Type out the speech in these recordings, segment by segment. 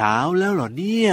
ช้าแล้วเหรอเนี่ย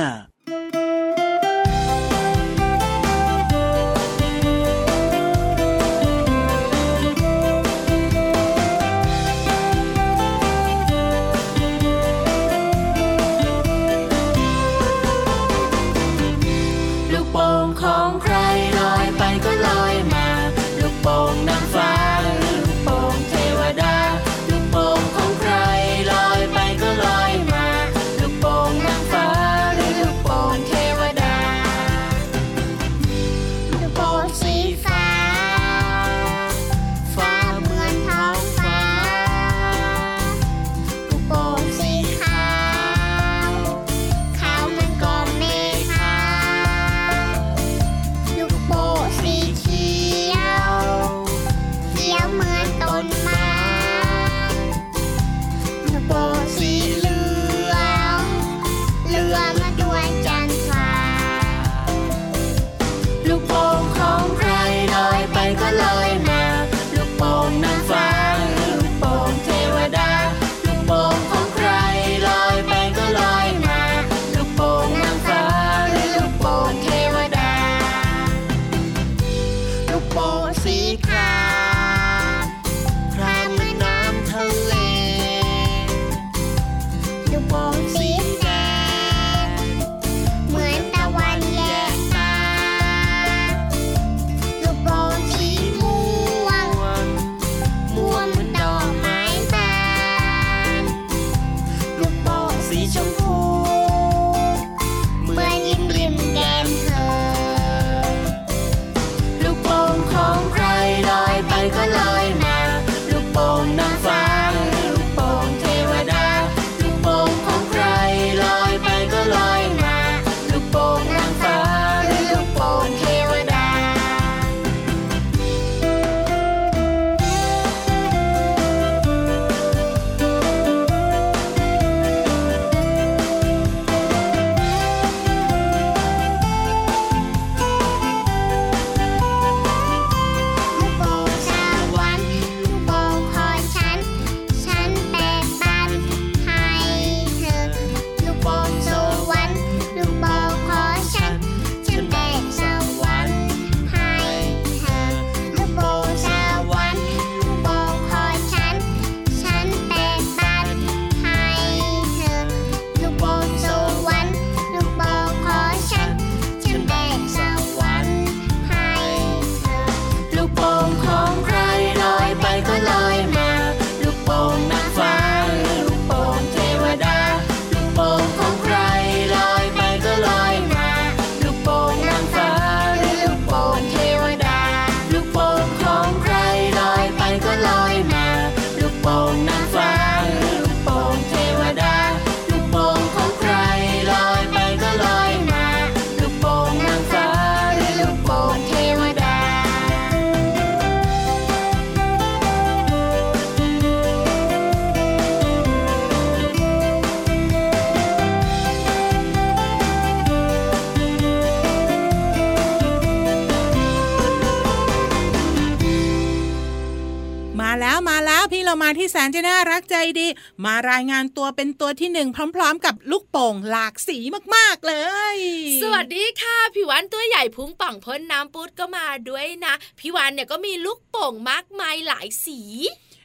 าที่แสนจะน่ารักใจดี มารายงานตัวเป็นตัวที่หนึ่งพร้อม ๆ กับลูกโป่งหลากสีมากๆเลย สวัสดีค่ะ พี่วันตัวใหญ่พุงป่องพ้นน้ำปุดก็มาด้วยนะ พี่วันเนี่ยก็มีลูกโป่งมากมายหลายสี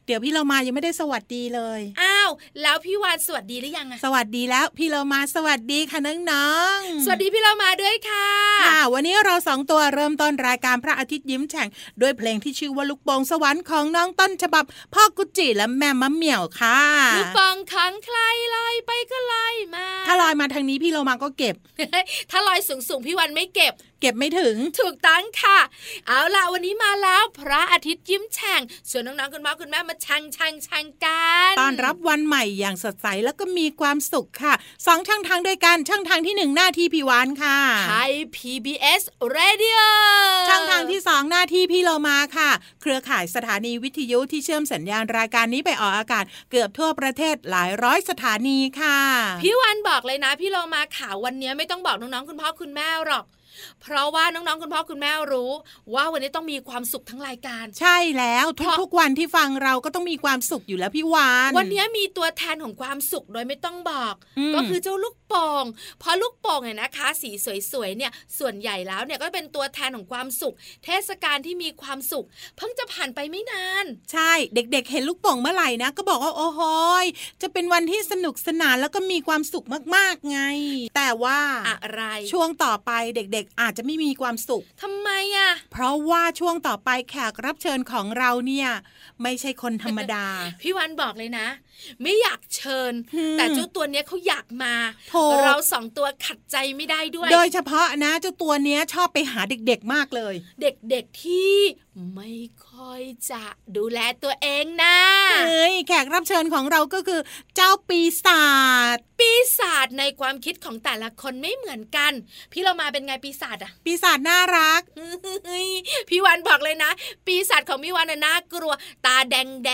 เดี๋ยวพี่เรามายังไม่ได้สวัสดีเลย อ้าว แล้วพี่วานสวัสดีหรือยังอะสวัสดีแล้วพี่เรามาสวัสดีค่ะน้องๆสวัสดีพี่เรามาด้วยค่ะค่ะ วันนี้เราสองตัวเริ่มต้นรายการพระอาทิตย์ยิ้มแฉ่งด้วยเพลงที่ชื่อว่าลูกโป่งสวรรค์ของน้องต้นฉบับ พ่อกุจิและแม่มะเหมี่ยวค่ะลูกโป่งขังใครลอยไปก็ลอยมา ถ้าลอยมาทางนี้พี่เรามาก็เก็บ ถ้าลอยสูงๆพี่วันไม่เก็บ เก็บไม่ถึง ถูกตั้งค่ะ เอาล่ะวันนี้มาแล้วพระอาทิตย์ยิ้มแฉ่งส่วนน้องๆคุณพ่อคุณแม่มาชังชังชังกันต้อนรับวันใหม่อย่างสดใสแล้วก็มีความสุขค่ะสองช่องทางด้วยกันช่องทางที่หนึ่งหน้าที่พี่วานค่ะไทย PBS Radio ช่องทางที่สองหน้าที่พี่โลมาค่ะ เครือข่ายสถานีวิทยุที่เชื่อมสัญญาณรายการนี้ไปออกอากาศเกือบทั่วประเทศหลายร้อยสถานีค่ะ พี่วานบอกเลยนะพี่โลมาข่าววันนี้ไม่ต้องบอกน้องๆคุณพ่อคุณแม่หรอก เพราะว่าน้องๆ คุณพ่อคุณแม่รู้ ว่าวันนี้ต้องมีความสุขทั้งรายการ ใช่แล้วทุกๆวันที่ฟังเราก็ต้องมีความสุขอยู่แล้วพี่วาน วันนี้มีตัวแทนของความสุขโดยไม่ต้องบอก ก็คือเจ้าลูก โป่งเพราะลูกโป่งเนี่ยนะคะ สีสวยๆเนี่ยส่วนใหญ่แล้วเนี่ยก็เป็นตัวแทนของความสุข เทศกาลที่มีความสุข เพิ่งจะผ่านไปไม่นาน ใช่เด็กๆ เห็นลูกโป่งเมื่อไหร่นะ ก็บอกว่าโอ้โหจะเป็นวันที่สนุกสนานแล้วก็มีความสุขมากๆไง แต่ว่าอะไรช่วงต่อไปเด็กๆ อาจจะไม่มีความสุขทำไมอะเพราะว่าช่วงต่อไปแขกรับเชิญของเราเนี่ยไม่ใช่คนธรรมดา พี่วันบอกเลยนะ ไม่อยากเชิญ แต่เจ้าตัวเนี้ยเขาอยากมาเราสองตัวขัดใจไม่ได้ด้วย โดยเฉพาะนะเจ้าตัวเนี้ยชอบไปหาเด็กๆมากเลย เด็กๆที่ไม่ค่อยจะดูแลตัวเองนะเฮ้ยแขกรับเชิญของเราก็คือ เจ้าปีศาจปีศาจในความคิดของแต่ละคนไม่เหมือนกัน พี่เรามาเป็นไงปีศาจอะปีศาจน่ารักพี่วันบอกเลยนะ ปีศาจของพี่วันน่ากลัว ตาแดงแด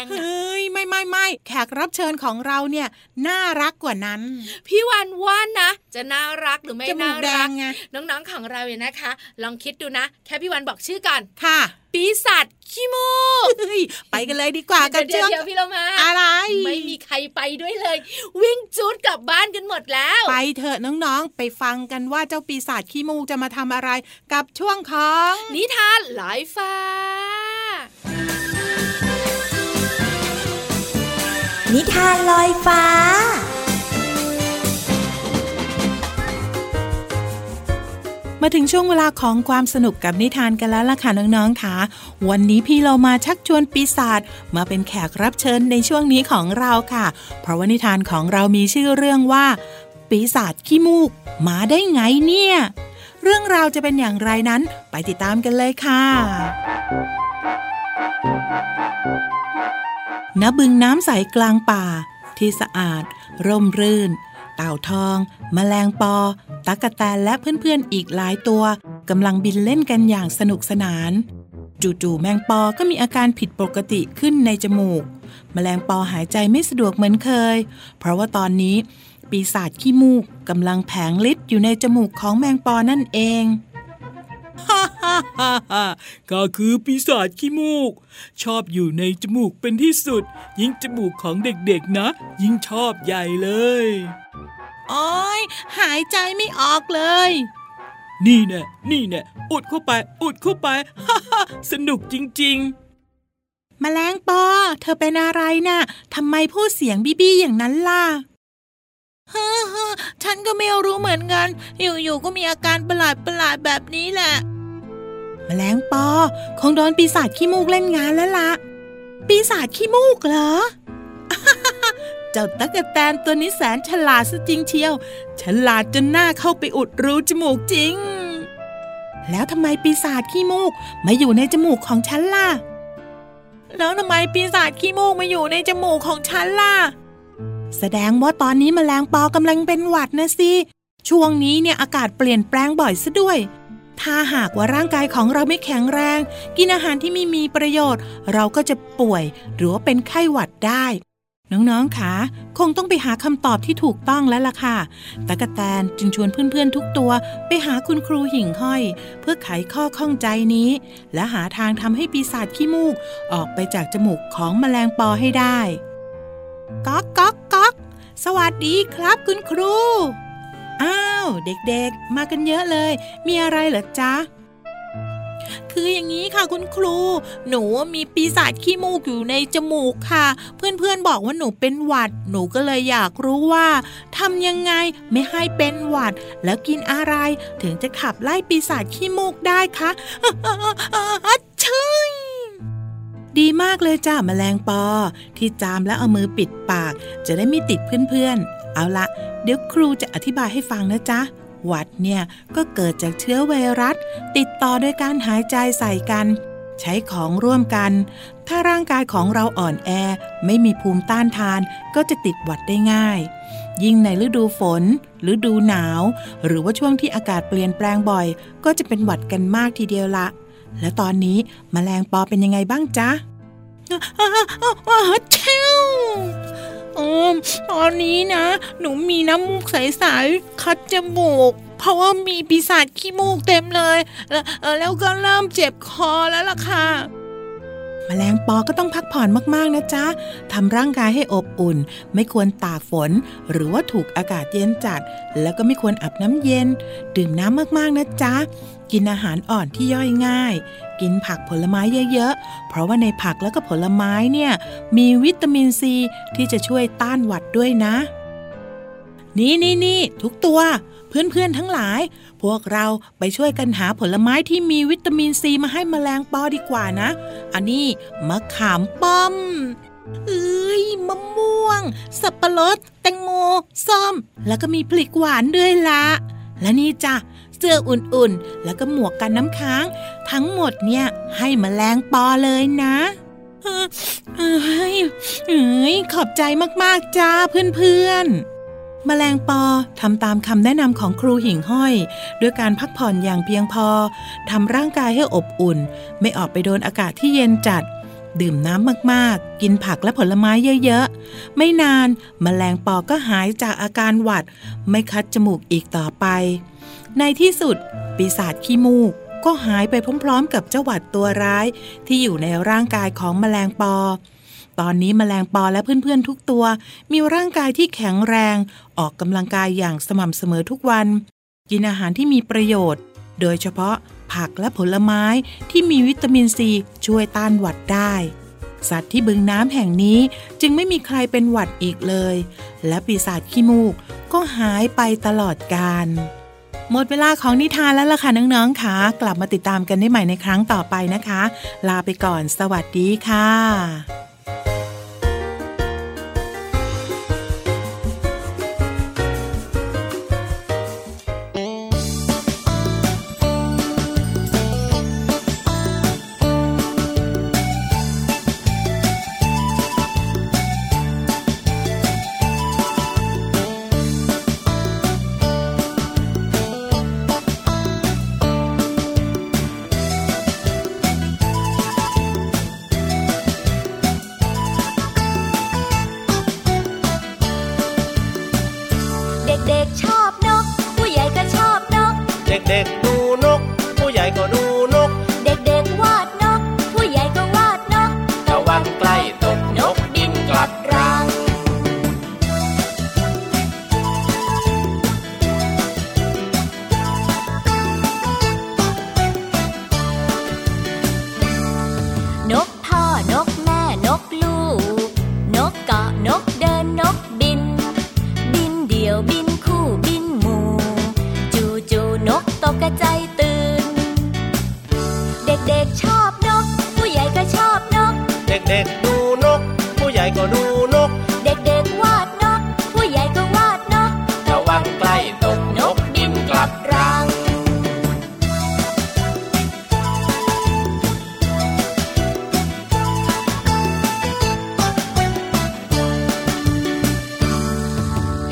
งเฮ้ยไม่ไม่ไม่แขกรับเชิญของเราเนี่ยน่ารักกว่านั้น พี่วันว่านะ จะน่ารักหรือไม่น่ารักน้องๆของเราเนี่ยนะคะ ลองคิดดูนะ แค่พี่วันบอกชื่อก่อนค่ะ ปีศาจขี้มูกไปกันเลยดีกว่ากันเดี๋ยวพี่เรามาอะไร ไม่มีใครไปด้วยเลย วิ่งจูดกลับบ้านกันหมดแล้ว ไปเถอะน้องๆ ไปฟังกันว่าเจ้าปีศาจขี้มูกจะมาทำอะไร กับช่วงของ นิทานลอยฟ้า นิทานลอยฟ้า มาถึงช่วงเวลาของความสนุกกับนิทานกันแล้วล่ะค่ะน้องๆค่ะ วันนี้พี่เรามาชักชวนปีศาจมาเป็นแขกรับเชิญในช่วงนี้ของเราค่ะ เพราะว่านิทานของเรามีชื่อเรื่องว่า ปีศาจขี้มูก มาได้ไงเนี่ย เรื่องราวจะเป็นอย่างไรนั้นไปติดตามกันเลยค่ะณบึงน้ำใสกลางป่า ที่สะอาด ร่มรื่น เต่าทอง แมลงปอ ตักกแตนและเพื่อนๆอีกหลายตัวกำลังบินเล่นกันอย่างสนุกสนาน จู่ๆแมงปอก็มีอาการผิดปกติขึ้นในจมูก แมลงปอหายใจไม่สะดวกเหมือนเคย เพราะว่าตอนนี้ ปีศาจขี้มูกกำลังแผงฤทธิ์อยู่ในจมูกของแมงปอนั่นเองฮ่าฮ่าฮ่าฮ่าก็คือปีศาจขี้มูก ชอบอยู่ในจมูกเป็นที่สุด ยิ่งจมูกของเด็กๆนะ ยิ่งชอบใหญ่เลย โอ้ยหายใจไม่ออกเลย นี่แน่นี่แน่อุดเข้าไป อุดเข้าไปฮ่าฮ่าสนุกจริง ๆมแมลงปอ เธอเป็นอะไรนะ่ะทำไมพูดเสียงบี้บี้อย่างนั้นล่ะฮ่าฮ่าฉันก็ไม่รู้เหมือนกัน อยู่ๆก็มีอาการประหลาดประหลาดแบบนี้แหละมแมลงปอ คงโดนปีศาจขี้มูกเล่นงานแล้วล่ะ ปีศาจขี้มูกเหรอ จ้าตั๊กแตนตัวนี้แสนฉลาดซะจริงเชียว ฉลาดจนหน้าเข้าไปอุดรูจมูกจริง แล้วทำไมปีศาจขี้มูกมาอยู่ในจมูกของฉันล่ะ แล้วทำไมปีศาจขี้มูกมาอยู่ในจมูกของฉันล่ะ แสดงว่าตอนนี้มแมลงปอกำลังเป็นหวัดนะสิ ช่วงนี้เนี่ยอากาศเปลี่ยนแปลงบ่อยซะด้วยถ้าหากว่าร่างกายของเราไม่แข็งแรง กินอาหารที่ไม่มีประโยชน์ เราก็จะป่วย หรือว่าเป็นไข้หวัดได้ น้องๆคะคงต้องไปหาคำตอบที่ถูกต้องแล้วล่ะค่ะตะกะแตนจึงชวนเพื่อนๆทุกตัวไปหาคุณครูหิ่งห้อย เพื่อไขข้อข้องใจนี้ และหาทางทำให้ปีศาจขี้มูก ออกไปจากจมูกของแมลงปอให้ได้ก๊อกก๊อกก๊อกสวัสดีครับคุณครู อ้าว เด็กๆ มากันเยอะเลย มีอะไรเหรอจ๊ะ คืออย่างนี้ค่ะคุณครู หนูมีปีศาจขี้มูกอยู่ในจมูกค่ะ เพื่อนๆบอกว่าหนูเป็นหวัด หนูก็เลยอยากรู้ว่าทำยังไงไม่ให้เป็นหวัด แล้วกินอะไรถึงจะขับไล่ปีศาจขี้มูกได้คะใช่ดีมากเลยจ้าแมลงปอ ที่จามแล้วเอามือปิดปาก จะได้ไม่ติดเพื่อนๆ เอาละเดี๋ยวครูจะอธิบายให้ฟังนะจ๊ะ หวัดเนี่ยก็เกิดจากเชื้อไวรัส ติดต่อโดยการหายใจใส่กัน ใช้ของร่วมกัน ถ้าร่างกายของเราอ่อนแอ ไม่มีภูมิต้านทาน ก็จะติดหวัดได้ง่าย ยิ่งในฤดูฝน ฤดูหนาว หรือว่าช่วงที่อากาศเปลี่ยนแปลงบ่อย ก็จะเป็นหวัดกันมากทีเดียวละ และตอนนี้มแมลงปอเป็นยังไงบ้างจ๊ะเชวออ ตอนนี้นะ หนูมีน้ำมูกใสๆคัดจมูก เพราะว่ามีปีศาจขี้มูกเต็มเลยแล้วแล้วก็เริ่มเจ็บคอแล้วล่ะค่ะมแมลงปอก็ต้องพักผ่อนมากๆนะจ๊ะทำร่างกายให้อบอุ่น ไม่ควรตากฝน หรือว่าถูกอากาศเย็นจัด แล้วก็ไม่ควรอาบน้ำเย็น ดื่มน้ำมากๆนะจ๊ะ กินอาหารอ่อนที่ย่อยง่าย กินผักผลไม้เยอะๆ เพราะว่าในผักแล้วก็ผลไม้เนี่ยมีวิตามินซีที่จะช่วยต้านหวัดด้วยนะ นี่นี่นี่ทุกตัว เพื่อนๆทั้งหลาย พวกเราไปช่วยกันหาผลไม้ที่มีวิตามินซีมาให้มแมลงปอดีกว่านะ อันนี้มะขามป้อมเอ้ยมะม่วง สับปะรด แตงโม ส้ม แล้วก็มีผลิกหวานด้วยละ และนี่จ้ะ เสื้ออุ่นๆ แล้วก็หมวกกันน้ำค้าง ทั้งหมดเนี่ยให้มแมลงปอเลยนะเอ้ยเอ้ยขอบใจมากๆจ้าเพื่อนๆมแมลงปอทำตามคำแนะนำของครูหิ่งห้อย ด้วยการพักผ่อนอย่างเพียงพอทำร่างกายให้อบอุ่น ไม่ออกไปโดนอากาศที่เย็นจัด ดื่มน้ำมากๆ กินผักและผลไม้เยอะๆ ไม่นานมแมลงปอก็หายจากอาการหวัด ไม่คัดจมูกอีกต่อไป ในที่สุด ปีศาจขี้มูกก็หายไปพร้อมๆ กับเจ้าหวัดตัวร้าย ที่อยู่ในร่างกายของแมลงปอ ตอนนี้แมลงปอและเพื่อนๆทุกตัว มีร่างกายที่แข็งแรง ออกกำลังกายอย่างสม่ำเสมอทุกวัน กินอาหารที่มีประโยชน์ โดยเฉพาะผักและผลไม้ที่มีวิตามินซีช่วยต้านหวัดได้ สัตว์ที่บึงน้ำแห่งนี้จึงไม่มีใครเป็นหวัดอีกเลย และปีศาจขี้มูกก็หายไปตลอดกาล หมดเวลาของนิทานแล้วล่ะค่ะน้องๆค่ะ กลับมาติดตามกันได้ใหม่ในครั้งต่อไปนะคะ ลาไปก่อนสวัสดีค่ะ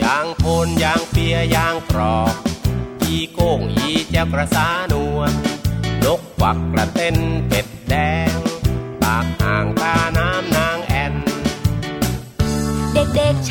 ยางโพนยางเปียยางกรอกอีโก้งอีแจ้กระสานวลนกควักกระเต้นเป็ดแดง ปากห่างตาน้ำนางแอน เด็กๆช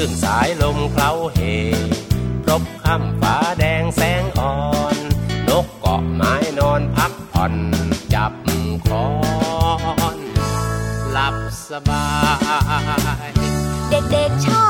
เสื่อมเคล้าเหพรบค่ำฟ้าแดงแสงอ่อน นกเกาะไม้นอนพักผ่อน จับคอนหลับสบาย เด็กๆชอบ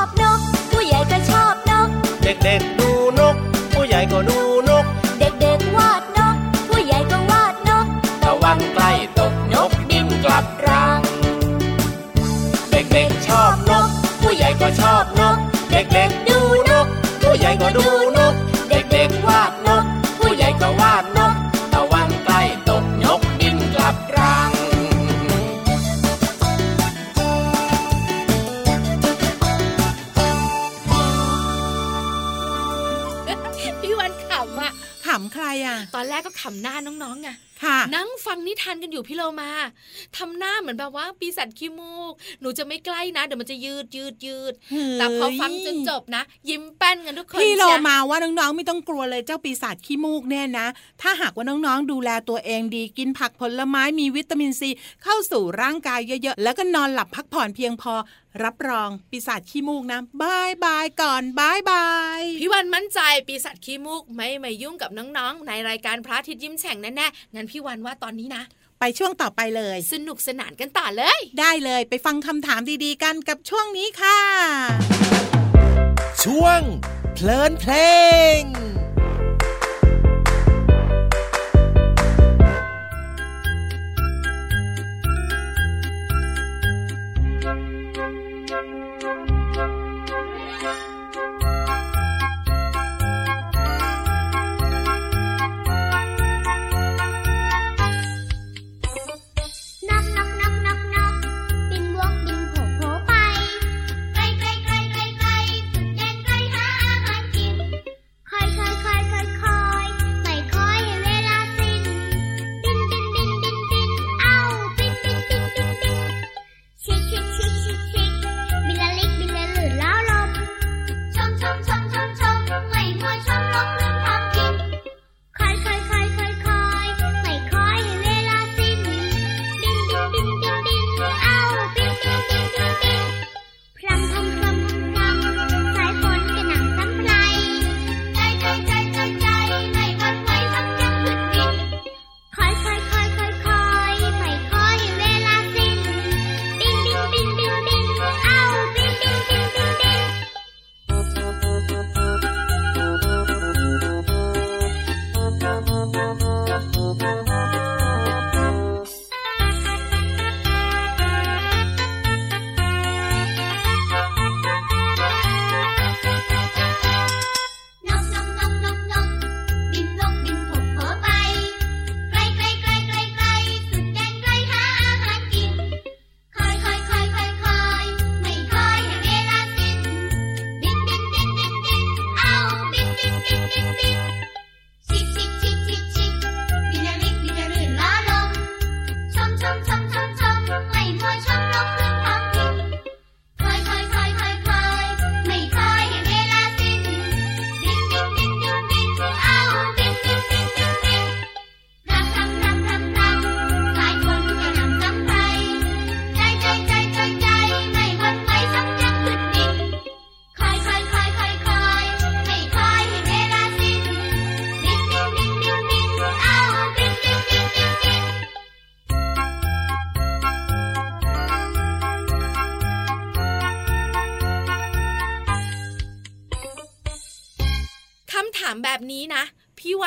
น้าน้องๆไงคะ นั่งฟังนิทานกันอยู่พี่โลมาทำหน้าเหมือนแบบว่าปีศาจขี้มูก หนูจะไม่ใกล้นะ เดี๋ยวมันจะยืดยืดยืดเฮ้ยแต่พอฟังจนจบนะ ยิ้มแป้นกันทุกคนพี่โลเชียมาว่าน้องๆไม่ต้องกลัวเลยเจ้าปีศาจขี้มูกเนี่ยนะ ถ้าหากว่าน้องๆดูแลตัวเองดีกินผักผลไม้มีวิตามินซีเข้าสู่ร่างกายเยอะๆ แล้วก็นอนหลับพักผ่อนเพียงพอรับรองปีศาจขี้มูกนะ bye bye ก่อน bye byeยพี่วันมั่นใจปีศาจขี้มูกไม่มายุ่งกับน้องๆ ในรายการพระอาทิตย์ยิ้มแฉ่งแน่ๆงั้นพี่วันว่าตอนนี้นะ ไปช่วงต่อไปเลย สนุกสนานกันต่อเลย ได้เลยไปฟังคำถามดีๆกันกับช่วงนี้ค่ะ ช่วงเพลินเพลง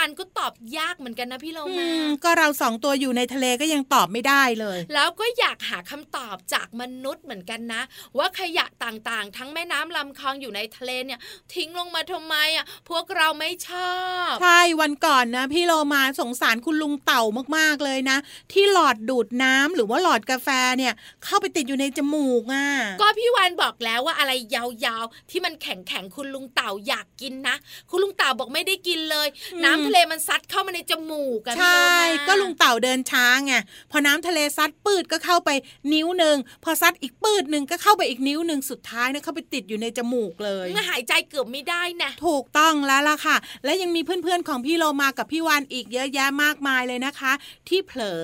พี่วันก็ตอบยากเหมือนกันนะพี่โลอืมามก็เราสองตัวอยู่ในทะเลก็ยังตอบไม่ได้เลย แล้วก็อยากหาคำตอบจากมนุษย์เหมือนกันนะ ว่าขยะต่างๆ ทั้งแม่น้ำลำคลองอยู่ในทะเลเนี่ย ทิ้งลงมาทำไมอะพวกเราไม่ชอบ ใช่วันก่อนนะ พี่โลมาสงสารคุณลุงเต่ามากๆเลยนะ ที่หลอดดูดน้ำหรือว่าหลอดกาแฟเนี่ย เข้าไปติดอยู่ในจมูกอะก็พี่วันบอกแล้วว่าอะไรยาวๆที่มันแข็งๆคุณลุงเต่าอยากกินนะ คุณลุงเต่าบอกไม่ได้กินเลยอืมน้ำทะเลมันซัดเข้ามาในจมูกอะใช่พี่โลมาก็ลุงเต่าเดินช้าไงพอน้ำทะเลซัดปืดก็เข้าไปนิ้วหนึ่งพอซัดอีกปืดหนึ่งก็เข้าไปอีกนิ้วหนึ่งสุดท้ายนะเข้าไปติดอยู่ในจมูกเลยหายใจเกือบไม่ได้นะถูกต้องแล้วล่ะค่ะ และยังมีเพื่อนๆของพี่โลมากับพี่วานอีกเยอะแยะมากมายเลยนะคะ ที่เผลอ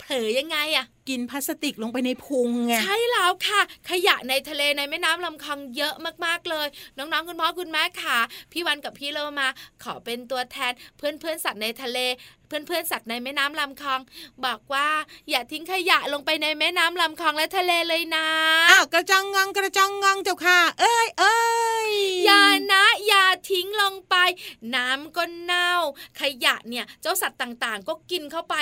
เผลอยังไงอะ กินพลาสติกลงไปในพุงไงใช่แล้วค่ะ ขยะในทะเลในแม่น้ำลำคลองเยอะมากๆเลย น้องๆคุณพ่อคุณแม่ค่ะ พี่วันกับพี่เรามา ขอเป็นตัวแทนเพื่อนๆสัตว์ในทะเลเพื่อนๆสัตว์ในแม่น้ำลำคลอง บอกว่าอย่าทิ้งขยะลงไปในแม่น้ำลำคลองและทะเลเลยนะอ้าวกระจองงองกระจองงองเจ้าค่ะ เอ้ยเอ้ยอย่านะ อย่าทิ้งลงไป น้ำก็เน่า ขยะเนี่ยเจ้าสัตว์ต่างๆ ก็กินเข้าไป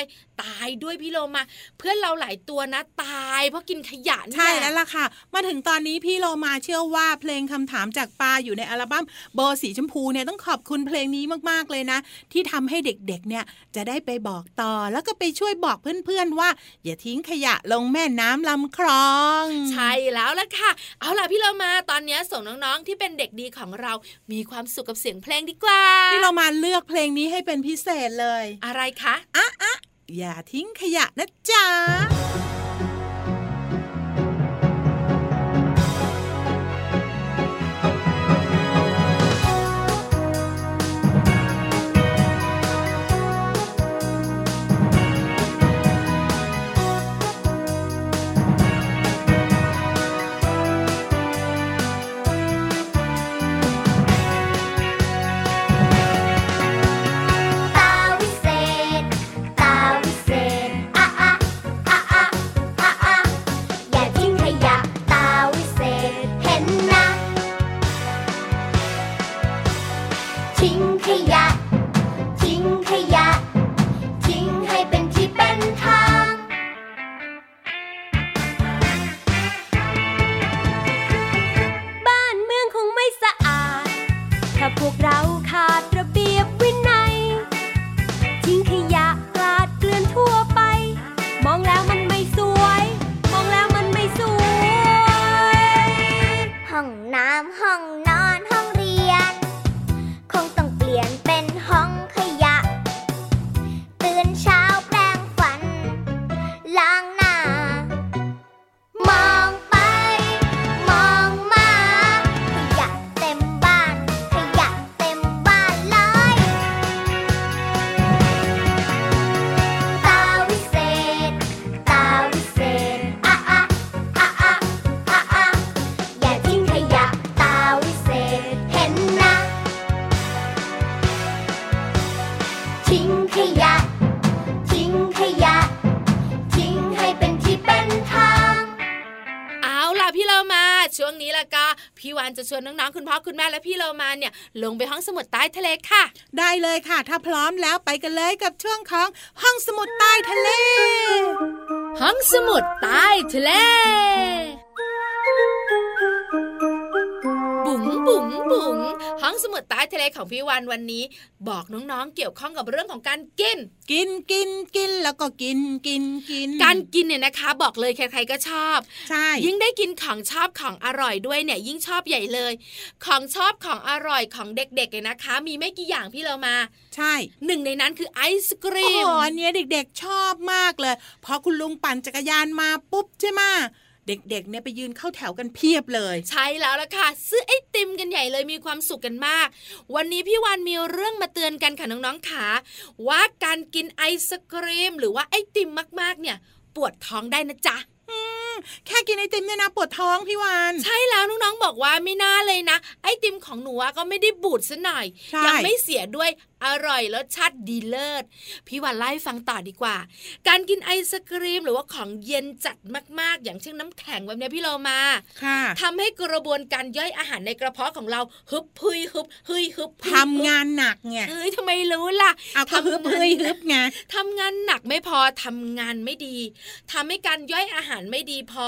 ตายด้วยพี่โลมา เพื่อนเราหลายตัวนะตายเพราะกินขยะนี่ใช่หะแล้วล่ะค่ะ มาถึงตอนนี้พี่โลมาเชื่อว่าเพลงคำถามจากปลาอยู่ในอัลบั้มโบสีชมพูเนี่ยต้องขอบคุณเพลงนี้มากๆเลยนะ ที่ทำให้เด็กๆเนี่ยจะได้ไปบอกต่อแล้วก็ไปช่วยบอกเพื่อนๆว่า อย่าทิ้งขยะลงแม่น้ำลำคลอง ใช่แล้วล่ะค่ะ เอาล่ะพี่เรามาตอนนี้ส่งน้องๆที่เป็นเด็กดีของเรา มีความสุขกับเสียงเพลงดีกว่า พี่โลมาเลือกเพลงนี้ให้เป็นพิเศษเลย อะไรคะอย่าทิ้งขยะนะจ๊ะ คุณพ่อคุณแม่และพี่เรามาเนี่ยลงไปห้องสมุดใต้ทะเลค่ะ ได้เลยค่ะ ถ้าพร้อมแล้วไปกันเลยกับช่วงของห้องสมุดใต้ทะเล ห้องสมุดใต้ทะเลบุ๋ งบุ๋งบุ๋งห้องสมุดใต้ทะเลของพี่วันวันนี้ บอกน้องๆเกี่ยวข้องกับเรื่องของการกิน กินกินกินแล้วก็กินกินกิน การกินเนี่ยนะคะ บอกเลยใครๆก็ชอบ ใช่ ยิ่งได้กินของชอบของอร่อยด้วยเนี่ย ยิ่งชอบใหญ่เลย ของชอบของอร่อยของเด็กๆเนี่ยนะคะ มีไม่กี่อย่างพี่เรามา ใช่หนึ่งในนั้นคือไอศกรีโอ้มโหอันเนี้ยเด็กๆชอบมากเลยพอคุณลุงปั่นจักรยานมาปุ๊บใช่ไหม เด็กๆเนี่ยไปยืนเข้าแถวกันเพียบเลย ใช่แล้วล่ะค่ะ ซื้อไอติมกันใหญ่เลยมีความสุขกันมาก วันนี้พี่วันมีเรื่องมาเตือนกันค่ะน้องๆขาว่าการกินไอศกรีมหรือว่าไอติมมากๆ เนี่ย ปวดท้องได้นะจ๊ะ แค่กินไอติมเนี่ยนะปวดท้องพี่วานใช่แล้วน้องๆบอกว่าไม่น่าเลยนะ ไอติมของหนูอะก็ไม่ได้บูดซะหน่อยใช่ยัไม่เสียด้วยอร่อยรสชาติดีเลิศพี่วันไล่าให้ฟังต่อดีกว่า การกินไอศกรีมหรือว่าของเย็นจัดมากๆ อย่างเช่นน้ำแข็งแบบเนี้ยพี่เรามาค่ะทำให้กระบวนการย่อยอาหารในกระเพาะของเราฮึบฮึยฮึบฮึยฮึบฮึยทำงานหนักไงเฮ้ยทำไมรู้ล่ะเอาก็ฮึบเฮ้ยฮึบไงทำงานหนักไม่พอทำงานไม่ดีทำให้การย่อยอาหารไม่ดีพอ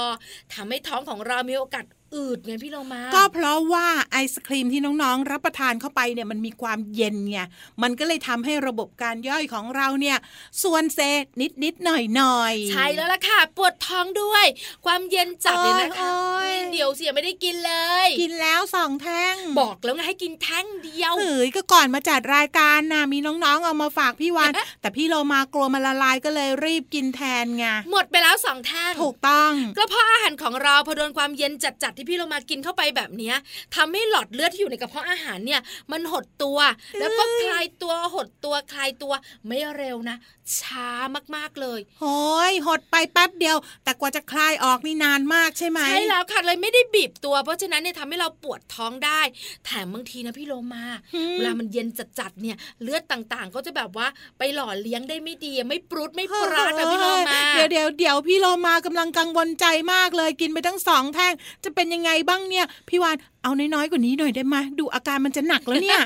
ทำให้ท้องของเรามีโอกาส อืดไงพี่เรามา ก็เพราะว่าไอศครีมที่น้องๆ รับประทานเข้าไปเนี่ยมันมีความเย็นไงมันก็เลยทำให้ระบบการย่อยของเราเนี่ยส่วนเซนิดนิดๆหน่อยหน่อยๆใช่แล้วล่ะค่ะ ปวดท้องด้วย ความเย็นจัดเลยนะคะโอ๊ยเดี๋ยวเสียไม่ได้กินเลย กินแล้วสองแท่ง บอกแล้วไงให้กินแท่งเดียวเฮ้ยก็ก่อนมาจัดรายการนะมีน้องๆ เอามาฝากพี่วันแต่พี่โลมากลัวมันละลายก็เลยรีบกินแทนไงหมดไปแล้วสองแท่งถูกต้องกระเพาะอาหารของเราพอโดนความเย็นจัดๆที่ที่พี่เรามากินเข้าไปแบบเนี้ยทำให้หลอดเลือดที่อยู่ในกระเพาะอาหารเนี่ย มันหดตัว แล้วก็คลายตัวหดตัวคลายตัวไม่เร็วนะ ช้ามากๆเลยโอ้ยหดไปแป๊บเดียว แต่กว่าจะคลายออกนี่นานมากใช่ไหมใช่แล้วค่ะเลยไม่ได้บีบตัว เพราะฉะนั้นเนี่ยทำให้เราปวดท้องได้ แถมบางทีนะพี่โลมาอืมเวลามันเย็นจัดๆเนี่ยเลือดต่างๆ ก็จะแบบว่าไปหล่อเลี้ยงได้ไม่ดีไม่ปรุดไม่ปราดนะพี่โลมา เดี๋ยวเดี๋ยวเดี๋ยวพี่โลมากำลังกังวลใจมากเลยกินไปทั้งสองแท่งจะเป็นยังไงบ้างเนี่ยพี่วานเอาน้อยๆกว่านี้หน่อยได้ไหมดูอาการมันจะหนักแล้วเนี่ย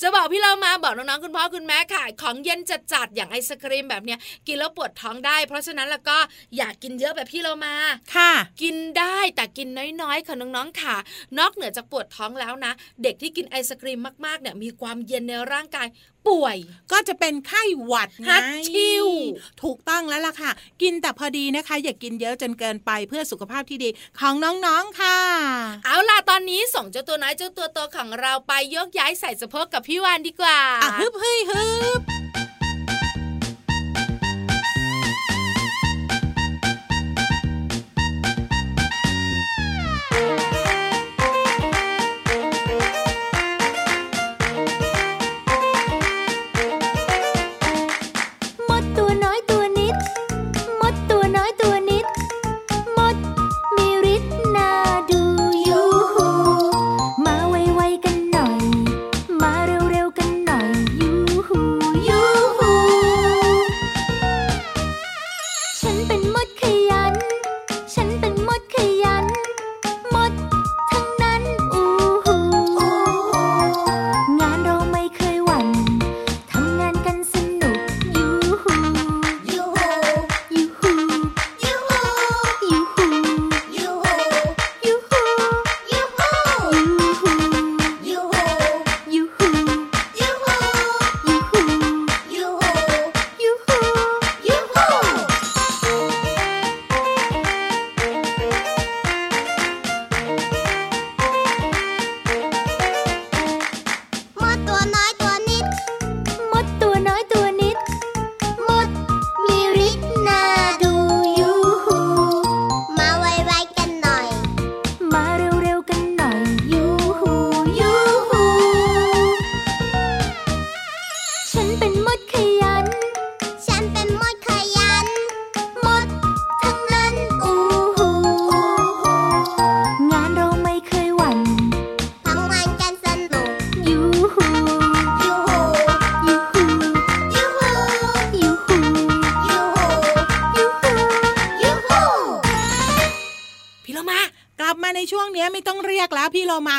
จะบอกพี่เรามาบอกน้องๆคุณพ่อคุณแม่ค่ะ ของเย็นจัดๆอย่างไอศครีมแบบเนี้ยกินแล้วปวดท้องได้ เพราะฉะนั้นแล้วก็อยากกินเยอะแบบพี่เรามาค่ะ กินได้แต่กินน้อยๆค่ะน้องๆค่ะ นอกเหนือจากปวดท้องแล้วนะ เด็กที่กินไอศครีมมากๆเนี่ยมีความเย็นในร่างกายป่วย ก็จะเป็นไข้หวัดไงฮัดชิวถูกต้องแล้วล่ะค่ะ กินแต่พอดีนะคะ อย่ากินเยอะจนเกินไปเพื่อสุขภาพที่ดีของน้องๆค่ะ เอาล่ะตอนนี้ส่งเจ้าตัวน้อยเจ้าตัวโตของเราไปยกย้ายใส่สะโพกกับพี่วานดีกว่าอะฮึบเฮ้ยฮึบ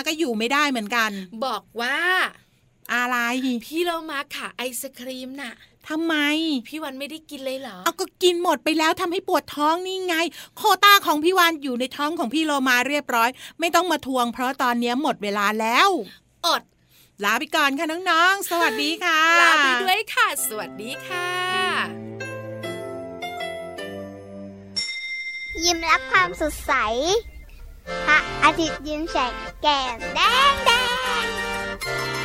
ก็อยู่ไม่ได้เหมือนกัน บอกว่า อะไร พี่เรามาค่ะ ไอศครีมน่ะทำไม พี่วันไม่ได้กินเลยเหรอเอาก็กินหมดไปแล้วทำให้ปวดท้องนี่ไง โควต้าของพี่วานอยู่ในท้องของพี่โลมาเรียบร้อย ไม่ต้องมาทวง เพราะตอนเนี้ยหมดเวลาแล้วอดลาไปก่อนค่ะน้องๆ สวัสดีค่ะ ลาไปด้วยค่ะ สวัสดีค่ะ ยิ้มรับความสดใส 拍阿杰变成蛋蛋蛋。